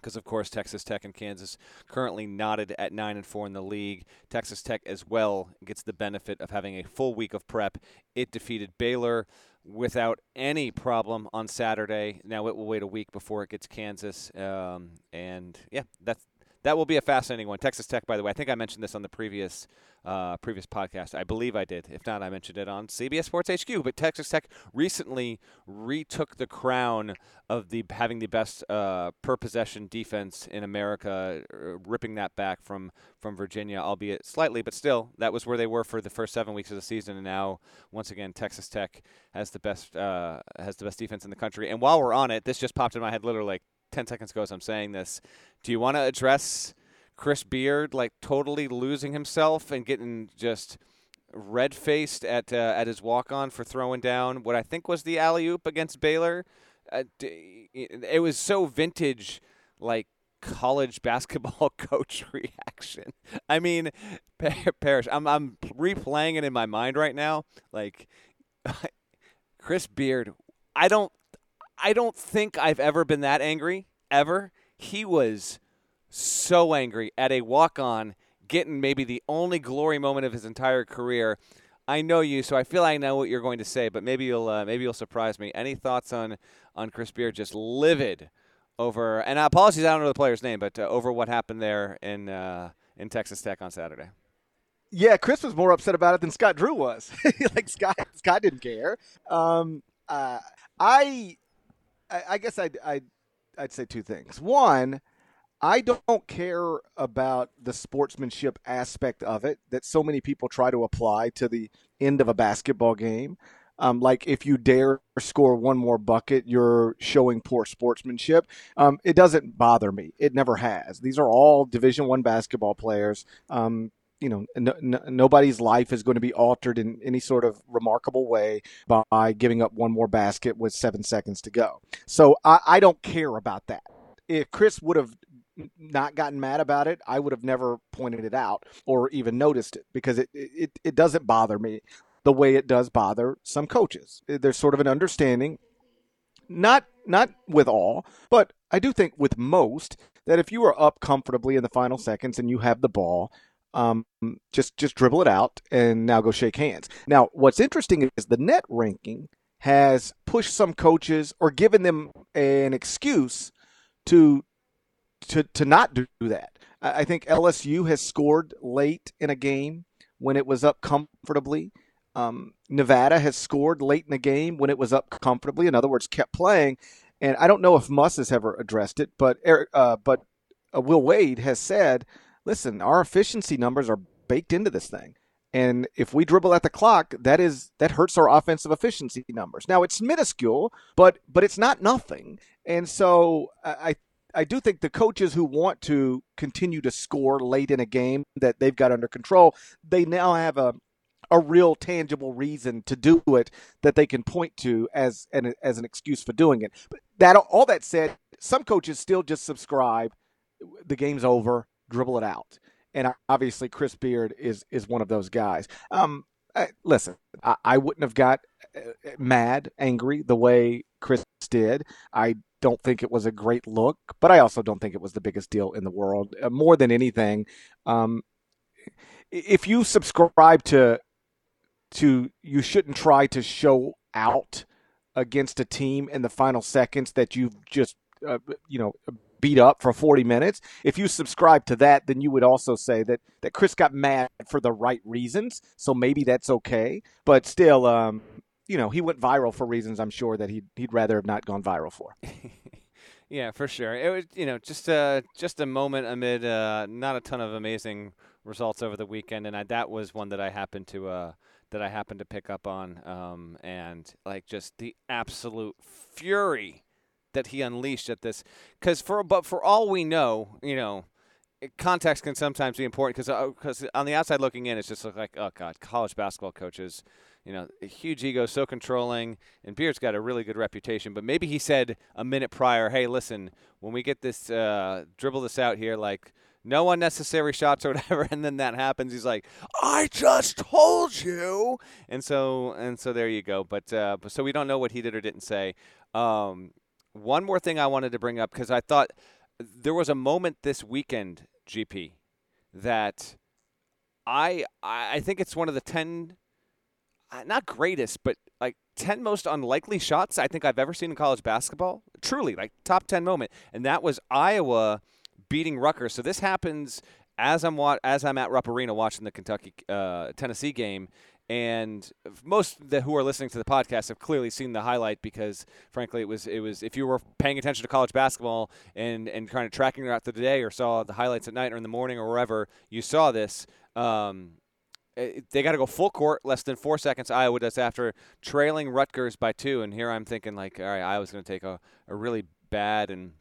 B: Because of course Texas Tech and Kansas currently knotted at nine and four in the league. Texas Tech as well gets the benefit of having a full week of prep. It defeated Baylor without any problem on Saturday. Now it will wait a week before it gets Kansas, um, and yeah, that's that will be a fascinating one. Texas Tech, by the way, I think I mentioned this on the previous uh, previous podcast. I believe I did. If not, I mentioned it on CBS Sports HQ. But Texas Tech recently retook the crown of the having the best uh, per possession defense in America, uh, ripping that back from from Virginia, albeit slightly, but still, that was where they were for the first seven weeks of the season. And now, once again, Texas Tech has the best uh, has the best defense in the country. And while we're on it, this just popped in my head literally like 10 seconds ago as I'm saying this. Do you want to address Chris Beard like totally losing himself and getting just red faced at uh, at his walk on for throwing down what I think was the alley oop against Baylor? Uh, it was so vintage, like college basketball coach reaction. I mean, Parrish, I'm I'm replaying it in my mind right now. Like Chris Beard, I don't I don't think I've ever been that angry ever. He was so angry at a walk on getting maybe the only glory moment of his entire career. I know you, so I feel I know what you're going to say, but maybe you'll uh, maybe you'll surprise me. Any thoughts on on Chris Beard just livid over? And apologies, I don't know the player's name, but uh, over what happened there in uh, in Texas Tech on Saturday.
A: Yeah, Chris was more upset about it than Scott Drew was. like Scott, Scott didn't care. Um, uh, I I, I guess I'd, I'd, I'd say two things. One, I don't care about the sportsmanship aspect of it that so many people try to apply to the end of a basketball game. Um, like if you dare score one more bucket, you're showing poor sportsmanship. Um, it doesn't bother me. It never has. These are all Division One basketball players. Um, you know, no, no, nobody's life is going to be altered in any sort of remarkable way by giving up one more basket with seven seconds to go. So I, I don't care about that. If Chris would have not gotten mad about it, I would have never pointed it out or even noticed it because it, it, it doesn't bother me the way it does bother some coaches. There's sort of an understanding, not not with all, but I do think with most that if you are up comfortably in the final seconds and you have the ball, um, just just dribble it out and now go shake hands. Now, what's interesting is the net ranking has pushed some coaches or given them an excuse to to to not do that. I think LSU has scored late in a game when it was up comfortably. Um, Nevada has scored late in the game when it was up comfortably. In other words, kept playing. And I don't know if Muss has ever addressed it, but uh, but uh, Will Wade has said listen, our efficiency numbers are baked into this thing. And if we dribble at the clock, that is that hurts our offensive efficiency numbers. Now it's minuscule, but but it's not nothing. And so I I do think the coaches who want to continue to score late in a game that they've got under control, they now have a a real tangible reason to do it that they can point to as an as an excuse for doing it. But that all that said, some coaches still just subscribe the game's over dribble it out. And obviously, Chris Beard is is one of those guys. Um, listen, I, I, wouldn't have got uh, mad, angry the way Chris did. I don't think it was a great look, but I also don't think it was the biggest deal in the world. Uh, more than anything, um, if you subscribe to to you shouldn't try to show out against a team in the final seconds that you've just uh, you know beat up for 40 minutes. If you subscribe to that, then you would also say that, that Chris got mad for the right reasons. So maybe that's okay. But still, um, you know, he went viral for reasons I'm sure that he'd, he'd rather have not gone viral for.
B: yeah, for sure. It was, you know, just a, just a moment amid uh, not a ton of amazing results over the weekend. And I, that was one that I happened to. Uh, that I happened to pick up on, um, and like just the absolute fury that he unleashed at this. Because for but for all we know, you know, context can sometimes be important. Because because uh, on the outside looking in, it's just like oh god, college basketball coaches. You know, huge ego, so controlling, and Beard's got a really good reputation. But maybe he said a minute prior, "Hey, listen, when we get this, uh, dribble this out here, like no unnecessary shots or whatever and then that happens he's like i just told you and so and so there you go but uh, so we don't know what he did or didn't say um, one more thing i wanted to bring up because i thought there was a moment this weekend gp that i i think it's one of the 10 uh, not greatest but like 10 most unlikely shots i think i've ever seen in college basketball truly like top 10 moment and that was iowa beating Rutgers. So this happens as I'm wa- as I'm at Rupp Arena watching the Kentucky uh, Tennessee game. And most that who are listening to the podcast have clearly seen the highlight because, frankly, it was it was if you were paying attention to college basketball and and kind of tracking throughout the day or saw the highlights at night or in the morning or wherever you saw this. Um, eh, they got to go full court, less than four seconds. Iowa does after trailing Rutgers by two, and here I'm thinking like, all right, Iowa's going to take a, a really bad and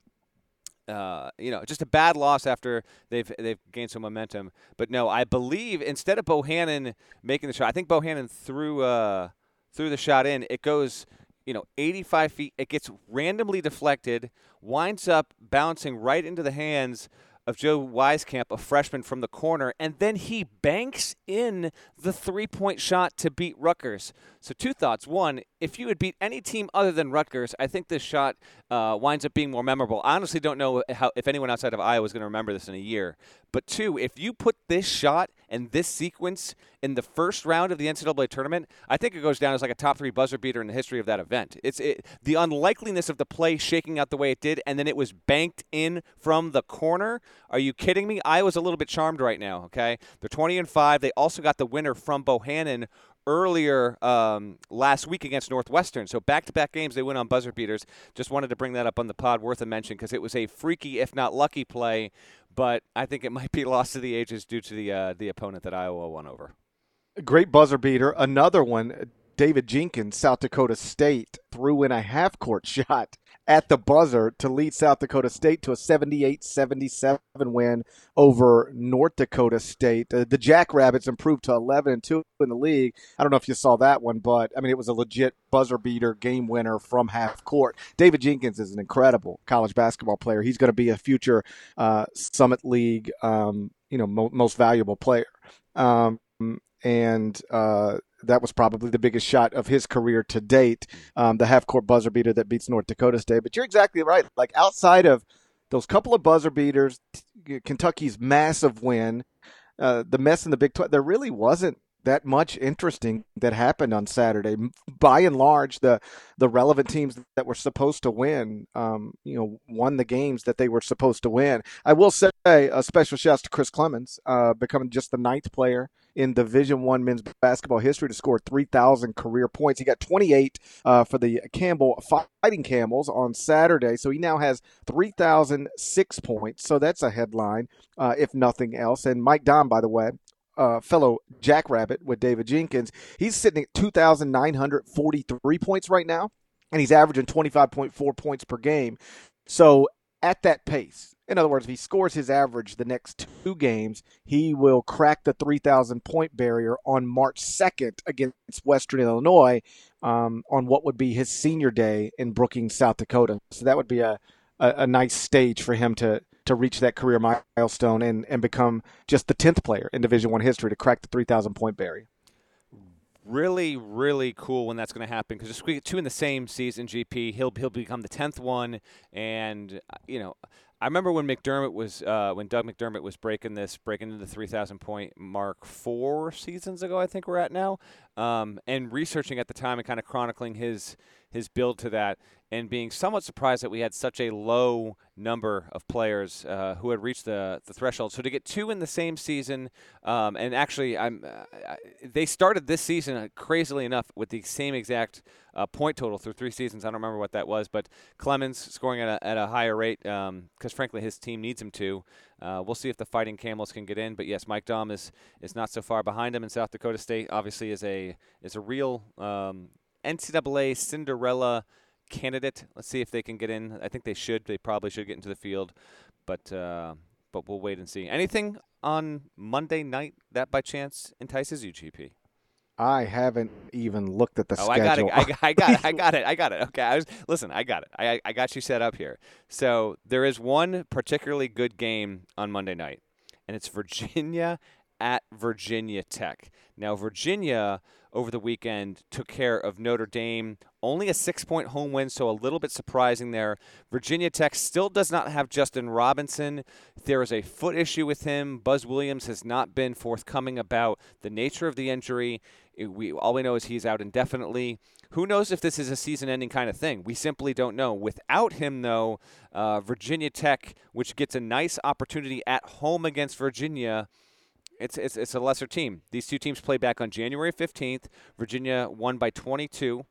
B: uh, you know, just a bad loss after they've they've gained some momentum. But no, I believe instead of Bohannon making the shot, I think Bohannon threw uh, threw the shot in. It goes, you know, 85 feet. It gets randomly deflected, winds up bouncing right into the hands of Joe Wieskamp, a freshman from the corner, and then he banks in the three point shot to beat Rutgers. So, two thoughts. One, if you had beat any team other than Rutgers, I think this shot uh, winds up being more memorable. I honestly don't know how, if anyone outside of Iowa is going to remember this in a year. But two, if you put this shot and this sequence in the first round of the NCAA tournament, I think it goes down as like a top three buzzer beater in the history of that event. It's it, the unlikeliness of the play shaking out the way it did, and then it was banked in from the corner. Are you kidding me? Iowa's a little bit charmed right now. Okay, they're 20 and five. They also got the winner from Bohannon earlier um, last week against Northwestern. So back to back games, they went on buzzer beaters. Just wanted to bring that up on the pod, worth a mention, because it was a freaky, if not lucky, play. But I think it might be lost to the ages due to the uh, the opponent that Iowa won over.
A: Great buzzer beater. Another one. David Jenkins, South Dakota State, threw in a half court shot at the buzzer to lead South Dakota State to a 78 77 win over North Dakota State. Uh, the Jackrabbits improved to 11 and 2 in the league. I don't know if you saw that one, but I mean, it was a legit buzzer beater game winner from half court. David Jenkins is an incredible college basketball player. He's going to be a future uh, Summit League, um, you know, mo- most valuable player. Um, and uh, that was probably the biggest shot of his career to date, um, the half court buzzer beater that beats North Dakota State. But you're exactly right. Like outside of those couple of buzzer beaters, Kentucky's massive win, uh, the mess in the Big 12, there really wasn't that much interesting that happened on Saturday. By and large, the the relevant teams that were supposed to win, um, you know, won the games that they were supposed to win. I will say a special shout out to Chris Clemons, uh, becoming just the ninth player in Division One men's basketball history to score 3,000 career points. He got 28 uh, for the Campbell Fighting Camels on Saturday, so he now has 3,006 points. So that's a headline, uh, if nothing else. And Mike Daum, by the way, uh, fellow Jackrabbit with David Jenkins. He's sitting at 2,943 points right now, and he's averaging 25.4 points per game. So at that pace, in other words, if he scores his average the next two games, he will crack the 3,000 point barrier on March 2nd against Western Illinois um, on what would be his senior day in Brookings, South Dakota. So that would be a, a, a nice stage for him to to reach that career milestone and, and become just the 10th player in Division One history to crack the 3,000 point barrier.
B: Really, really cool when that's going to happen because we get two in the same season. GP, he'll he'll become the 10th one, and you know I remember when McDermott was uh, when Doug McDermott was breaking this, breaking into the 3,000 point mark four seasons ago. I think we're at now, um, and researching at the time and kind of chronicling his his build to that. and being somewhat surprised that we had such a low number of players uh, who had reached the, the threshold. So to get two in the same season, um, and actually, I'm uh, they started this season uh, crazily enough with the same exact uh, point total through three seasons. I don't remember what that was, but Clemons scoring at a, at a higher rate because, um, frankly, his team needs him to. Uh, we'll see if the Fighting Camels can get in, but yes, Mike Daum is is not so far behind him in South Dakota State. Obviously, is a is a real um, NCAA Cinderella candidate. Let's see if they can get in. I think they should. They probably should get into the field, but uh, but we'll wait and see. Anything on Monday night that by chance entices you, GP?
A: I haven't even looked at the
B: oh,
A: schedule.
B: I got it. I, got it. I got it. I got it. Okay. I was listen. I got it. I I got you set up here. So there is one particularly good game on Monday night, and it's Virginia at Virginia Tech. Now Virginia over the weekend took care of Notre Dame. Only a six point home win, so a little bit surprising there. Virginia Tech still does not have Justin Robinson. There is a foot issue with him. Buzz Williams has not been forthcoming about the nature of the injury. We all we know is he's out indefinitely. Who knows if this is a season-ending kind of thing? We simply don't know. Without him, though, uh, Virginia Tech, which gets a nice opportunity at home against Virginia, it's, it's, it's a lesser team. These two teams play back on January 15th. Virginia won by 22.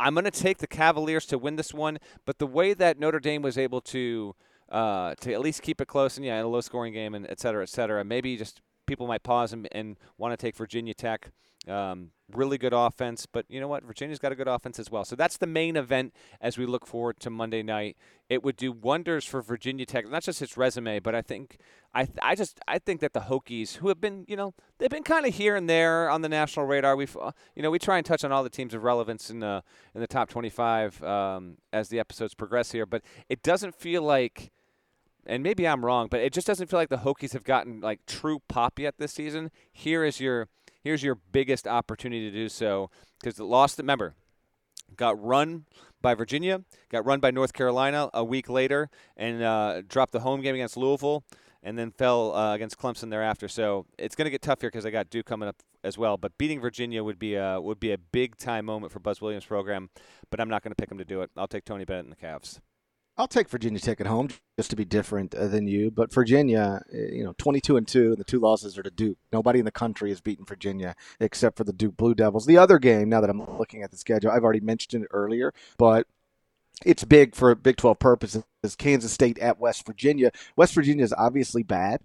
B: I'm going to take the Cavaliers to win this one, but the way that Notre Dame was able to uh, to at least keep it close and yeah, in a low scoring game and et cetera, et cetera, maybe just people might pause and, and want to take Virginia Tech. Um, really good offense, but you know what? Virginia's got a good offense as well. So that's the main event as we look forward to Monday night. It would do wonders for Virginia Tech, not just its resume, but I think I I just I think that the Hokies, who have been you know they've been kind of here and there on the national radar. We uh, you know we try and touch on all the teams of relevance in the in the top 25 um, as the episodes progress here, but it doesn't feel like and maybe I'm wrong, but it just doesn't feel like the Hokies have gotten like true pop yet this season. Here is your here's your biggest opportunity to do so because the lost. Remember, got run by Virginia, got run by North Carolina a week later, and uh, dropped the home game against Louisville, and then fell uh, against Clemson thereafter. So it's going to get tough here because I got Duke coming up as well. But beating Virginia would be a would be a big time moment for Buzz Williams' program. But I'm not going to pick him to do it. I'll take Tony Bennett and the Cavs.
A: I'll take Virginia Tech at home just to be different uh, than you. But Virginia, uh, you know, 22 and 2, and the two losses are to Duke. Nobody in the country has beaten Virginia except for the Duke Blue Devils. The other game, now that I'm looking at the schedule, I've already mentioned it earlier, but it's big for Big 12 purposes. Kansas State at West Virginia. West Virginia is obviously bad.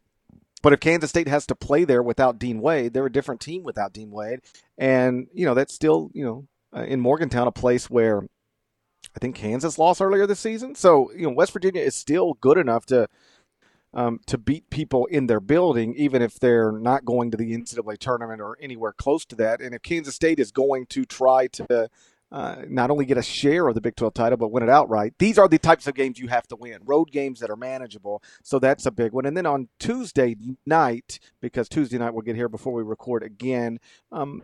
A: But if Kansas State has to play there without Dean Wade, they're a different team without Dean Wade. And, you know, that's still, you know, uh, in Morgantown, a place where I think Kansas lost earlier this season. So you know West Virginia is still good enough to um, to beat people in their building, even if they're not going to the NCAA tournament or anywhere close to that. And if Kansas State is going to try to uh, not only get a share of the Big 12 title, but win it outright. These are the types of games you have to win. Road games that are manageable. So that's a big one. And then on Tuesday night, because Tuesday night we'll get here before we record again, um,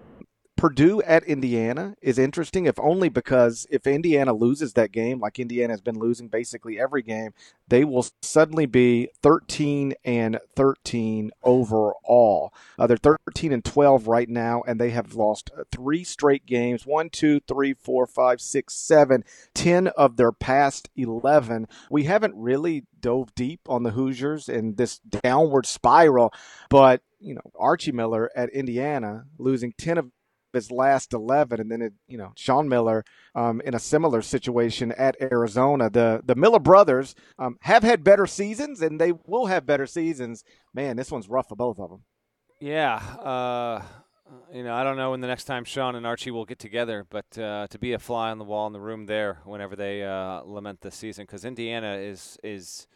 A: Purdue at Indiana is interesting, if only because if Indiana loses that game, like Indiana has been losing basically every game, they will suddenly be 13 and 13 overall. Uh, they're 13 and 12 right now, and they have lost three straight games one, two, three, four, five, six, seven, 10 of their past 11. We haven't really dove deep on the Hoosiers and this downward spiral, but you know, Archie Miller at Indiana losing 10 of his last 11 and then it, you know Sean Miller um, in a similar situation at Arizona. The the Miller brothers um, have had better seasons and they will have better seasons. Man this one's rough for both of them
B: yeah uh, you know I don't know when the next time Sean and Archie will get together but uh, to be a fly on the wall in the room there whenever they uh, lament the season because Indiana is is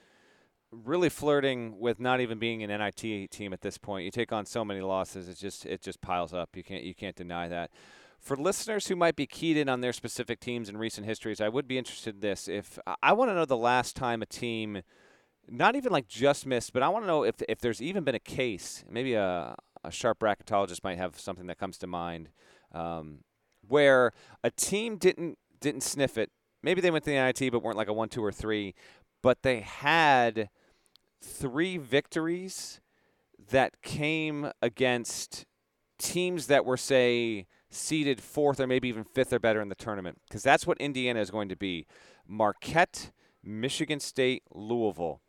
B: really flirting with not even being an NIT team at this point. You take on so many losses, it just it just piles up. You can't you can't deny that. For listeners who might be keyed in on their specific teams in recent histories, I would be interested in this. If I want to know the last time a team, not even like just missed, but I want to know if if there's even been a case. Maybe a a sharp bracketologist might have something that comes to mind, um, where a team didn't didn't sniff it. Maybe they went to the NIT, but weren't like a one, two, or three, but they had three victories that came against teams that were, say, seeded fourth or maybe even fifth or better in the tournament because that's what Indiana is going to be. Marquette, Michigan State, Louisville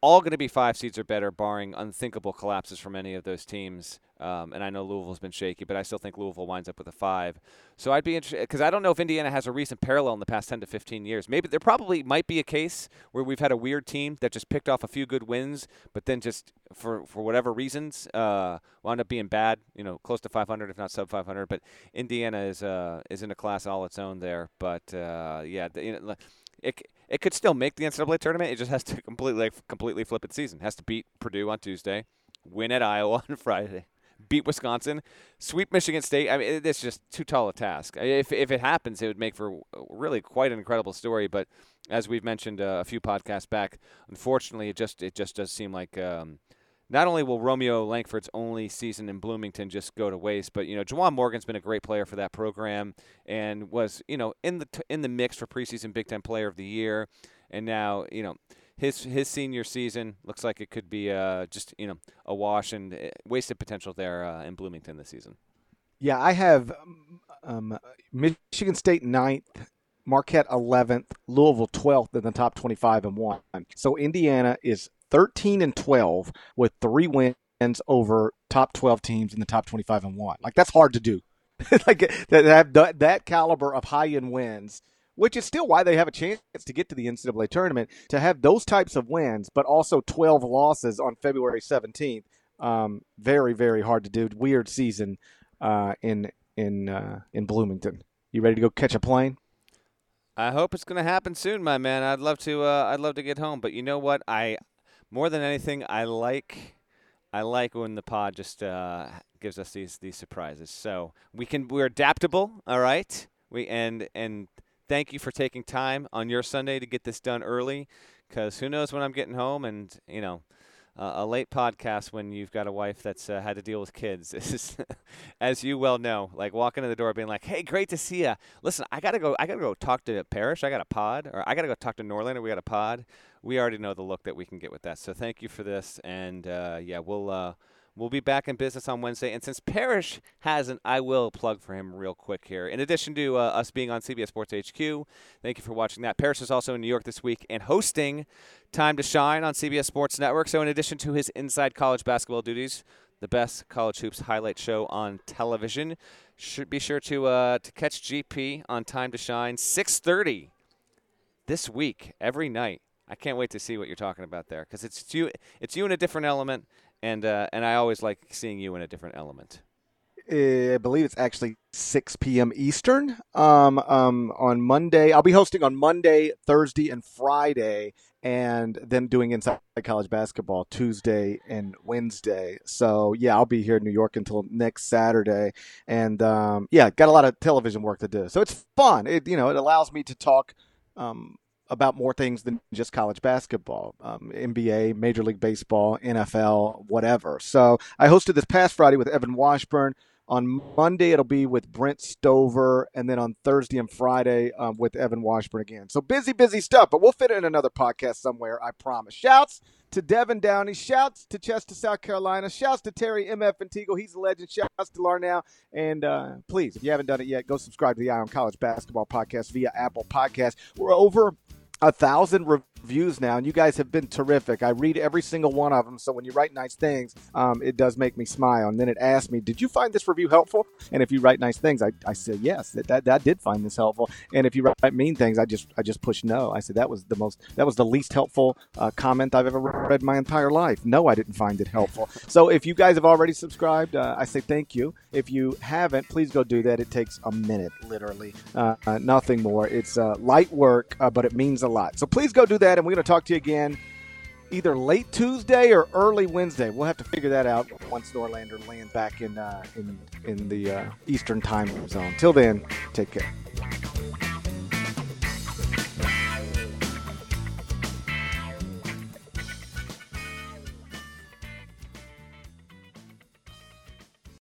B: all going to be five seeds or better, barring unthinkable collapses from any of those teams. Um, and I know Louisville's been shaky, but I still think Louisville winds up with a five. So I'd be interested because I don't know if Indiana has a recent parallel in the past 10 to 15 years. Maybe there probably might be a case where we've had a weird team that just picked off a few good wins, but then just for for whatever reasons uh, wound up being bad. You know, close to 500, if not sub 500. But Indiana is uh, is in a class all its own there. But uh, yeah, the, you know, it it could still make the NCAA tournament. It just has to completely completely flip its season. Has to beat Purdue on Tuesday, win at Iowa on Friday, beat Wisconsin, sweep Michigan State. I mean, it's just too tall a task. If if it happens, it would make for really quite an incredible story. But as we've mentioned uh, a few podcasts back, unfortunately, it just it just does seem like. Um, not only will Romeo Langford's only season in Bloomington just go to waste, but you know Juwan Morgan's been a great player for that program and was you know in the t- in the mix for preseason Big Ten Player of the Year, and now you know his his senior season looks like it could be uh, just you know a wash and uh, wasted potential there uh, in Bloomington this season.
A: Yeah, I have um, Michigan State ninth, Marquette 11th, Louisville 12th in the top 25 and one. So Indiana is 13 and 12 with three wins over top 12 teams in the top 25 and one. Like that's hard to do. like that, that that caliber of high end wins, which is still why they have a chance to get to the NCAA tournament. To have those types of wins, but also 12 losses on February 17th, um, very very hard to do. Weird season uh, in in uh, in Bloomington. You ready to go catch a plane?
B: I hope it's going to happen soon, my man. I'd love to. Uh, I'd love to get home, but you know what? I more than anything, I like I like when the pod just uh, gives us these these surprises. So we can we're adaptable, all right. We and and thank you for taking time on your Sunday to get this done early, because who knows when I'm getting home and you know. Uh, a late podcast when you've got a wife that's uh, had to deal with kids is, as you well know, like walking in the door being like, "Hey, great to see you. Listen, I gotta go. I gotta go talk to Parrish. I got a pod, or I gotta go talk to Norlander. We got a pod we already know the look that we can get with that. So thank you for this, and uh, yeah, we'll uh, we'll be back in business on Wednesday. And since Parrish hasn't, I will plug for him real quick here. In addition to uh, us being on CBS Sports HQ, thank you for watching that. Parrish is also in New York this week and hosting Time to Schein on CBS Sports Network. So in addition to his inside college basketball duties. The best college hoops highlight show on television. Should be sure to uh, to catch GP on Time to Schein, 6:30 this week every night I can't wait to see what you're talking about there because it's you. It's you in a different element, and uh, and I always like seeing you in a different element.
A: I believe it's actually 6 p.m. Eastern um, um, on Monday. I'll be hosting on Monday, Thursday, and Friday, and then doing Inside College Basketball Tuesday and Wednesday. So, yeah, I'll be here in New York until next Saturday. And, um, yeah, got a lot of television work to do. So it's fun. It, you know, it allows me to talk um, about more things than just college basketball, um, NBA, Major League Baseball, NFL, whatever. So I hosted this past Friday with Evan Washburn. On Monday, it'll be with Brent Stover, and then on Thursday and Friday um, with Evan Washburn again. So busy, busy stuff, but we'll fit it in another podcast somewhere, I promise. Shouts to Devin Downey. Shouts to Chester, South Carolina. Shouts to Terry MF Antigo. He's a legend. Shouts to Larnell. And uh, please, if you haven't done it yet, go subscribe to the Eye on College Basketball Podcast via Apple Podcast. We're over a thousand reviews now, and you guys have been terrific. I read every single one of them, so when you write nice things, um, it does make me smile. And then it asks me, "Did you find this review helpful?" And if you write nice things, I, I say yes, that, that that did find this helpful. And if you write mean things, I just I just push no. I said that was the most that was the least helpful uh, comment I've ever read my entire life. No, I didn't find it helpful. So if you guys have already subscribed, uh, I say thank you. If you haven't, please go do that. It takes a minute, literally, uh, uh nothing more. It's uh, light work, uh, but it means a lot. So please go do that, and we're going to talk to you again either late Tuesday or early Wednesday. We'll have to figure that out once Norlander lands back in uh, in in the uh, Eastern time zone. Till then, take care.